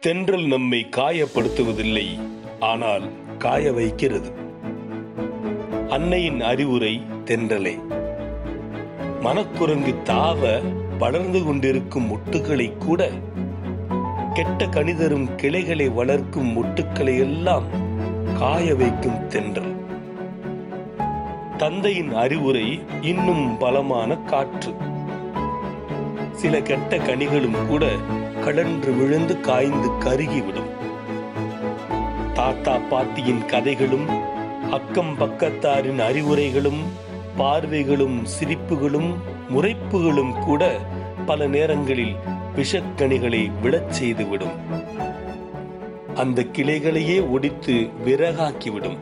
தென்றல் நம்மை காயப்படுத்துவதில்லை ஆனால் காய வைக்கிறது. அன்னையின் அறிவுரை தென்றலே. மனக்குரங்கு தாவ வளர்ந்து கொண்டிருக்கும் முட்டுகளை கூட கெட்ட கணிதரும் கிளைகளை வளர்க்கும் முட்டுக்களை எல்லாம் காய வைக்கும் தென்றல். தந்தையின் அறிவுரை இன்னும் பலமான காற்று. சில கெட்ட கனிகளும் கூட கடன்று விழுந்து காய்ந்து கருகிவிடும் தாத்தா பாட்டியின் கதைகளும் அக்கம் பக்கத்தாரின் அறிவுரைகளும் பார்வைகளும் சிரிப்புகளும் முறைப்புகளும் கூட பல நேரங்களில் விஷக்கனிகளை விழச் செய்துவிடும். அந்த கிளைகளையே ஒடித்து விறகாக்கிவிடும்.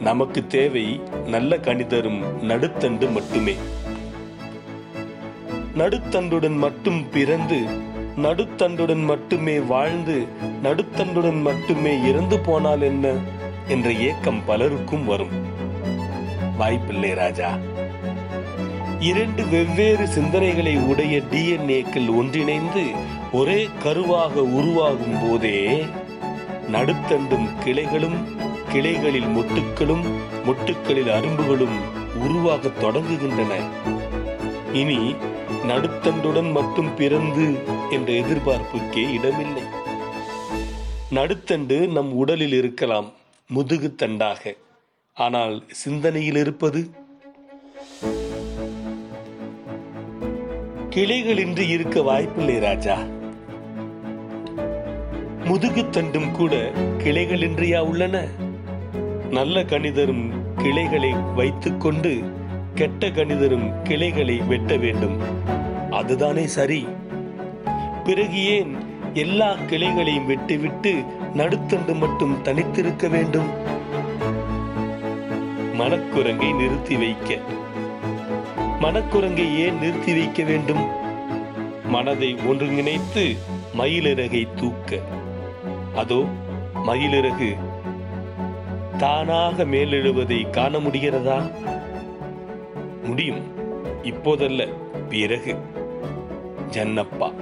நமக்கு தேவை நல்ல கணிதரும் நடுத்தண்டு மட்டுமே. நடுத்தண்டுடன் மட்டும் பிறந்து நடுத்தண்டுடன் மட்டுமே வாழ்ந்து நடுத்தண்டுடன் மட்டுமே இறந்து போனால் என்ன? என்ற ஏக்கம் பலருக்கும் வரும். வாய்ப்பில்லை ராஜா. இரண்டு வெவ்வேறு சிந்தனைகளை உடைய டிஎன்ஏக்கள் ஒன்றிணைந்து ஒரே கருவாக உருவாகும் போதே நடுத்தண்டும் கிளைகளும் கிளைகளில் மொட்டுக்களும் முட்டுக்களில் அரும்புகளும் உருவாகத் தொடங்குகின்றன. இனி நடுத்தண்டுடன் மட்டும் பிறந்து என்ற எதிர்பார்ப்புக்கே இடமில்லை. நடுத்தண்டு நம் உடலில் இருக்கலாம் முதுகு தண்டாக. ஆனால் சிந்தனையில் இருப்பது? கிளைகளின்றி இருக்க வாய்ப்பில்லை ராஜா. முதுகு தண்டும் கூட கிளைகளின்றியா உள்ளன? நல்ல கணிதரும் கிளைகளை வைத்துக்கொண்டு கெட்ட கணிதரும் கிளைகளை வெட்ட வேண்டும். அதுதானே சரி. பிறகு ஏன் எல்லா கிளைகளையும் வெட்டிவிட்டு நடுத்தண்டு மட்டும் தனித்திருக்க வேண்டும்? மனக்குரங்கை நிறுத்தி வைக்க. மனக்குரங்கை ஏன் நிறுத்தி வைக்க வேண்டும்? மனதை ஒன்றுங்கிணைத்து மயிலிறகை தூக்க. அதோ மயிலிறகு. தானாக மேலெழுவதை காண முடிகிறதா? முடியும். இப்போதல்ல பிறகு. ஜன்னப்பா.